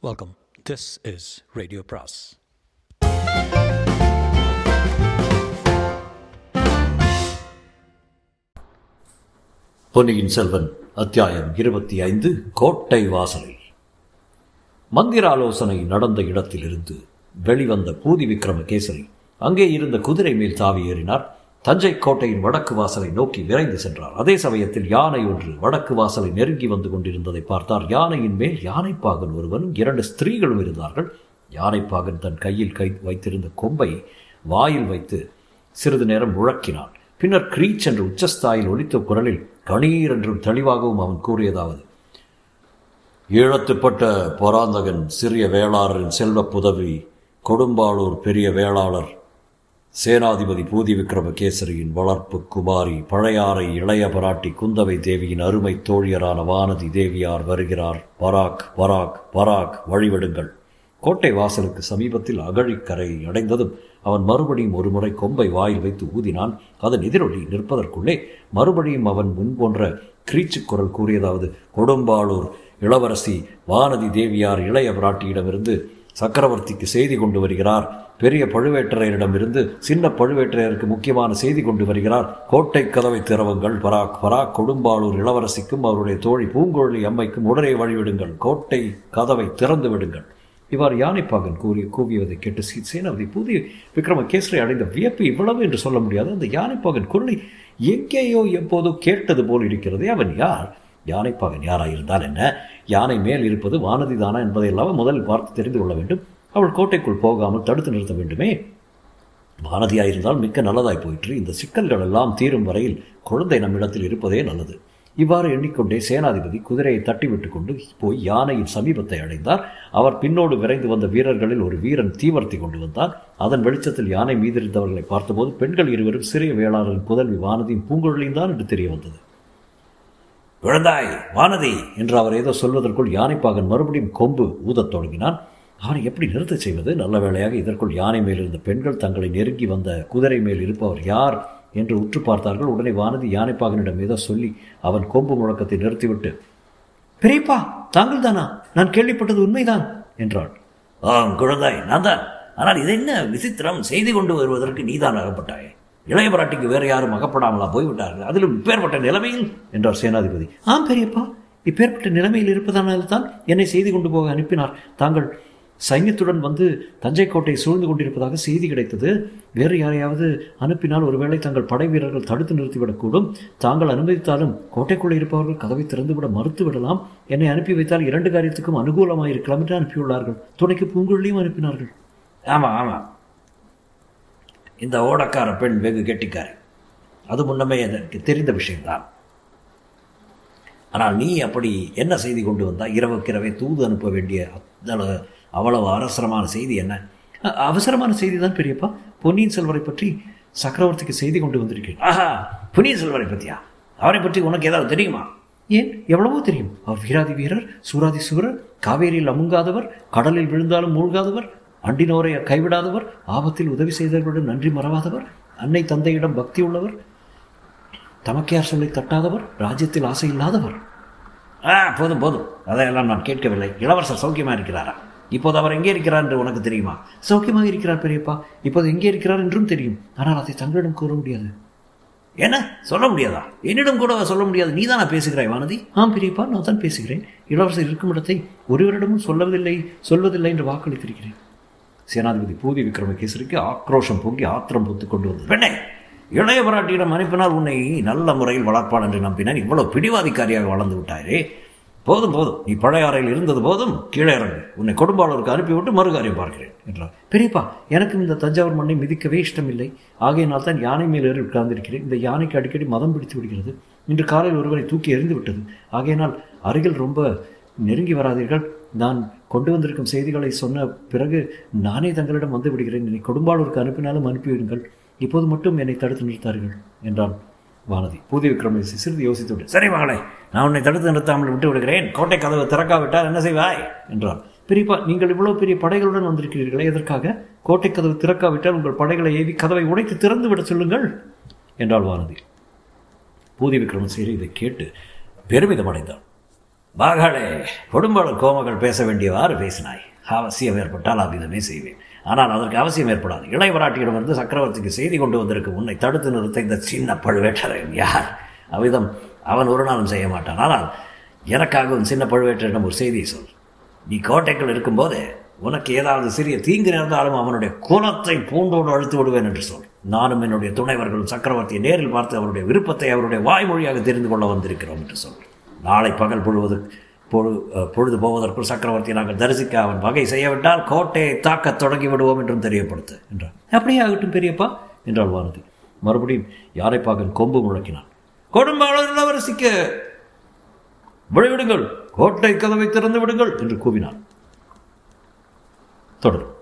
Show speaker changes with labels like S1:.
S1: Welcome this is radio பிராஸ்
S2: பொன்னியின் செல்வன் அத்தியாயம் இருபத்தி ஐந்து கோட்டை வாசலில். மந்திர ஆலோசனை நடந்த இடத்திலிருந்து வெளிவந்த பூதி விக்ரமகேசரி அங்கே இருந்த குதிரை மேல் தாவி ஏறினார். தஞ்சை கோட்டையின் வடக்கு வாசலை நோக்கி விரைந்து சென்றார். அதே சமயத்தில் யானை ஒன்று வடக்கு வாசலை நெருங்கி வந்து கொண்டிருந்ததை பார்த்தார். யானையின் மேல் யானைப்பாகன் ஒருவனும் இரண்டு ஸ்திரீகளும் இருந்தார்கள். யானைப்பாகன் தன் கையில் கை வைத்திருந்த கொம்பை வாயில் வைத்து சிறிது நேரம் முழக்கினான். பின்னர் கிரீச் என்று உச்சஸ்தாயில் ஒலித்த குரலில் கணீர் என்றும் தெளிவாகவும் அவன் கூறியதாவது ஈழத்துப்பட்ட பொறாந்தகன் சிறிய வேளாளரின் செல்வ புதவி கொடும்பாளூர் பெரிய வேளாளர் சேனாதிபதி பூதி விக்ரமகேசரியின் வளர்ப்பு குமாரி பழையாறை இளைய பராட்டி குந்தவை தேவியின் அருமை தோழியரான வானதி தேவியார் வருகிறார். பராக் பராக் பராக் வழிவிடுங்கள். கோட்டை வாசலுக்கு சமீபத்தில் அகழிக்கரை அடைந்ததும் அவன் மறுபடியும் ஒருமுறை கொம்பை வாயில் வைத்து ஊதினான். அதன் எதிரொலி நிற்பதற்குள்ளே மறுபடியும் அவன் முன் போன்ற கிரீச்சு குரல் கூறியதாவது கொடும்பாளூர் இளவரசி வானதி தேவியார் இளைய பிராட்டியிடமிருந்து சக்கரவர்த்திக்கு செய்தி கொண்டு வருகிறார். பெரிய பழுவேட்டரையரிடமிருந்து சின்ன பழுவேட்டரையருக்கு முக்கியமான செய்தி கொண்டு வருகிறார். கோட்டை கதவை திறவுங்கள் பராக் பராக் கொடும்பாளூர் இளவரசிக்கும் அவருடைய தோழி பூங்கொழி அம்மைக்கும் உடனே வழிவிடுங்கள். கோட்டை கதவை திறந்து விடுங்கள். இவ்வாறு யானைப்பாகன் கூறி கூவியதை கேட்டு சீ சேனாபதி புதிய விக்ரமகேசரி அடைந்த வியப்பு இவ்வளவு என்று சொல்ல முடியாது. அந்த யானைப்பாகன் குரலை எங்கேயோ எப்போதோ கேட்டது போல் இருக்கிறதே. அவன் யார்? யானை பகன் யாராயிருந்தால் என்ன? யானை மேல் இருப்பது வானதி தானா என்பதையெல்லாம் முதலில் பார்த்து தெரிந்து கொள்ள வேண்டும். அவள் கோட்டைக்குள் போகாமல் தடுத்து நிறுத்த வேண்டுமே. வானதியாயிருந்தால் மிக்க நல்லதாய் போயிற்று. இந்த சிக்கல்கள் எல்லாம் தீரும் வரையில் குழந்தை நம்மிடத்தில் இருப்பதே நல்லது. இவ்வாறு எண்ணிக்கொண்டே சேனாதிபதி குதிரையை தட்டிவிட்டு கொண்டு போய் யானையின் சமீபத்தை அடைந்தார். அவர் பின்னோடு விரைந்து வந்த வீரர்களில் ஒரு வீரன் தீவர்த்தி கொண்டு வந்தார் அதன் வெளிச்சத்தில் யானை மீதிருந்தவர்களை பார்த்தபோது பெண்கள் இருவரும் சிறிய வேளாளரின் புதல்வி வானதியும் பூங்குழலியும் தான் என்று தெரிய வந்தது. குழந்தாய் வானதி என்று அவர் ஏதோ சொல்வதற்குள் யானைப்பாகன் மறுபடியும் கொம்பு ஊதத் தொடங்கினான். அவனை எப்படி நிறுத்த செய்வது? நல்ல வேளையாக இதற்குள் யானை மேல் இருந்த பெண்கள் தங்களை நெருங்கி வந்த குதிரை மேல் இருப்பவர் யார் என்று உற்று பார்த்தார்கள். உடனே வானதி யானைப்பாகனிடம் ஏதோ சொல்லி அவன் கொம்பு முழக்கத்தை நிறுத்திவிட்டு பெரியப்பா தாங்கள் தானா நான் கேள்விப்பட்டது உண்மைதான் என்றாள். ஆம் குழந்தாய் நான் தான் ஆனால் இதை என்ன விசித்திரம் செய்தி கொண்டு வருவதற்கு நீதான் அகப்பட்டாயே? இளைய பிராட்டிக்கு வேறு யாரும் அகப்படாமலா போய்விட்டார்கள்? அதிலும் இப்பேற்பட்ட நிலைமையில் என்றார் சேனாதிபதி. ஆம் பெரியப்பா இப்பேற்பட்ட நிலைமையில் இருப்பதனால் தான் என்னை செய்தி கொண்டு போக அனுப்பினார். தாங்கள் சைன்யத்துடன் வந்து தஞ்சை கோட்டை சூழ்ந்து கொண்டிருப்பதாக செய்தி கிடைத்தது. வேறு யாரையாவது அனுப்பினால் ஒருவேளை தங்கள் படை வீரர்கள் தடுத்து நிறுத்திவிடக்கூடும். தாங்கள் அனுமதித்தாலும் கோட்டைக்குள்ளே இருப்பவர்கள் கதவை திறந்துவிட மறுத்து விடலாம் என்னை அனுப்பி வைத்தால் இரண்டு காரியத்துக்கும் அனுகூலமாக இருக்கலாம் என்று அனுப்பியுள்ளார்கள். துணைக்கு பூங்குழலியும் அனுப்பினார்கள். ஆமாம் ஆமாம் இந்த ஓடக்கார பெண் வெகு கெட்டிக்காரி. அது முன்னமே எனக்கு தெரிந்த விஷயம்தான். ஆனால் நீ அப்படி என்ன செய்தி கொண்டு வந்தால் இரவுக்கிரவே தூது அனுப்ப வேண்டிய அவ்வளவு அவ்வளவு அவசரமான செய்தி என்ன? அவசரமான செய்தி தான் பெரியப்பா. பொன்னியின் செல்வரை பற்றி சக்கரவர்த்திக்கு செய்தி கொண்டு வந்திருக்கேன். ஆஹா பொன்னியின் செல்வரை பற்றியா அவரை பற்றி உனக்கு ஏதாவது தெரியுமா? ஏன்? எவ்வளவோ தெரியும். அவர் வீராதி வீரர் சூராதி சூரர் காவேரியில் அமுங்காதவர் கடலில் விழுந்தாலும் மூழ்காதவர் அண்டினோரை கைவிடாதவர் ஆபத்தில் உதவி செய்தவர்களுடன் நன்றி மறவாதவர் அன்னை தந்தையிடம் பக்தி உள்ளவர் தமக்கையார் சொல்லி தட்டாதவர் ராஜ்யத்தில் ஆசை இல்லாதவர். ஆ போதும் போதும். அதையெல்லாம் நான் கேட்கவில்லை. இளவரசர் சௌக்கியமாக இருக்கிறாரா? இப்போது அவர் எங்கே இருக்கிறார் என்று உனக்கு தெரியுமா? சௌக்கியமாக இருக்கிறார் பெரியப்பா. இப்போது எங்கே இருக்கிறார் என்றும் தெரியும். ஆனால் அதை தங்களிடம் கூற முடியாது. என்ன? சொல்ல முடியாதா? என்னிடம் கூட சொல்ல முடியாது? நீ நான் பேசுகிறாய் வானதி? ஆம் பெரியப்பா நான் தான் பேசுகிறேன். இளவரசர் இருக்கும் இடத்தை ஒருவரிடமும் சொல்லவதில்லை சொல்வதில்லை என்று வாக்களித்திருக்கிறேன். சேனாதிபதி பூதி விக்ரமகேசரிக்கு ஆக்ரோஷம் பொங்கி ஆத்திரம் பொத்து கொண்டு வந்தது. பெண்ணே இளைய பராட்டியிடம் அனுப்பினால் உன்னை நல்ல முறையில் வளர்ப்பான் என்று நம்பினான். இவ்வளவு பிடிவாதிக்காரியாக வளர்ந்து விட்டாரே போதும் போதும். நீ பழைய அறையில் இருந்தது போதும். கீழே இறங்கு. உன்னை கொடும்பாளருக்கு அனுப்பிவிட்டு மறுகாரியம் பார்க்கிறேன் என்றார். பெரியப்பா எனக்கும் இந்த தஞ்சாவூர் மண்ணை மிதிக்கவே இஷ்டமில்லை. ஆகையினால் தான் யானை மேல் ஏறி உட்கார்ந்திருக்கிறேன். இந்த யானைக்கு அடிக்கடி மதம் பிடித்து விடுகிறது. இன்று காலையில் ஒருவரை தூக்கி எறிந்து விட்டது. ஆகையினால் அருகில் ரொம்ப நெருங்கி வராதீர்கள். நான் கொண்டு வந்திருக்கும் செய்திகளை சொன்ன பிறகு நானே தங்களிடம் வந்து விடுகிறேன். என்னை கொடும்பாளூருக்கு அனுப்பினாலும் அனுப்பிவிடுங்கள். இப்போது மட்டும் என்னை தடுத்து நிறுத்தார்கள் என்றான் வானதி. பூதி விக்ரமேசி சிறிது யோசித்துவிட்டு சரி மகளே நான் உன்னை தடுத்து நிறுத்தாமல் விட்டு விடுகிறேன். கோட்டை கதவு திறக்காவிட்டால் என்ன செய்வாய்? என்றான். பெரியப்பா நீங்கள் இவ்வளவு பெரிய படைகளுடன் வந்திருக்கிறீர்களே எதற்காக? கோட்டை கதவு திறக்காவிட்டால் உங்கள் படைகளை ஏவி கதவை உடைத்து திறந்து விட சொல்லுங்கள் என்றாள் வானதி. பூதி விக்ரமசேரி இதை கேட்டு பெருமிதம் அடைந்தான் பாகாலே கொடும்பாளர் கோமகள் பேச வேண்டியவாறு பேசினாய். அவசியம் ஏற்பட்டால் அவ்விதமே செய்வேன். ஆனால் அதற்கு அவசியம் ஏற்படாது. இளையவராட்டியிடமிருந்து சக்கரவர்த்திக்கு செய்தி கொண்டு வந்திருக்கும் உன்னை தடுத்து நிறுத்த இந்த சின்ன பழுவேட்டரையன் யார்? அவ்விதம் அவன் ஒரு நாளும் செய்ய மாட்டான். ஆனால் எனக்காகவும் சின்ன பழுவேட்டரிடம் ஒரு செய்தியை சொல். நீ கோட்டைக்குள் இருக்கும்போது உனக்கு ஏதாவது சிறிய தீங்கு நேர்ந்தாலும் அவனுடைய குலத்தை பூண்டோடு அழுத்து விடுவேன் என்று சொல். நானும் என்னுடைய துணைவர்களும் சக்கரவர்த்தியை நேரில் பார்த்து அவருடைய விருப்பத்தை அவருடைய வாய்மொழியாக தெரிந்து கொள்ள வந்திருக்கிறோம் என்று சொல். நாளை பகல் பொழுவது பொழு பொழுது போவதற்குள் சக்கரவர்த்தி நாங்கள் தரிசிக்க அவன் வகை செய்யவிட்டால் கோட்டையை தாக்கத் தொடங்கி விடுவோம் என்றும் தெரியப்படுத்து என்றான். அப்படியே ஆகட்டும் பெரியப்பா என்றாள் வானதி மறுபடியும் யாரைப்பாகன் கொம்பு முழக்கினான். கொடும்பாளர் இளவரசிக்கு வழிவிடுங்கள் கோட்டை கதவை திறந்து விடுங்கள் என்று கூவினான். தொடரும்.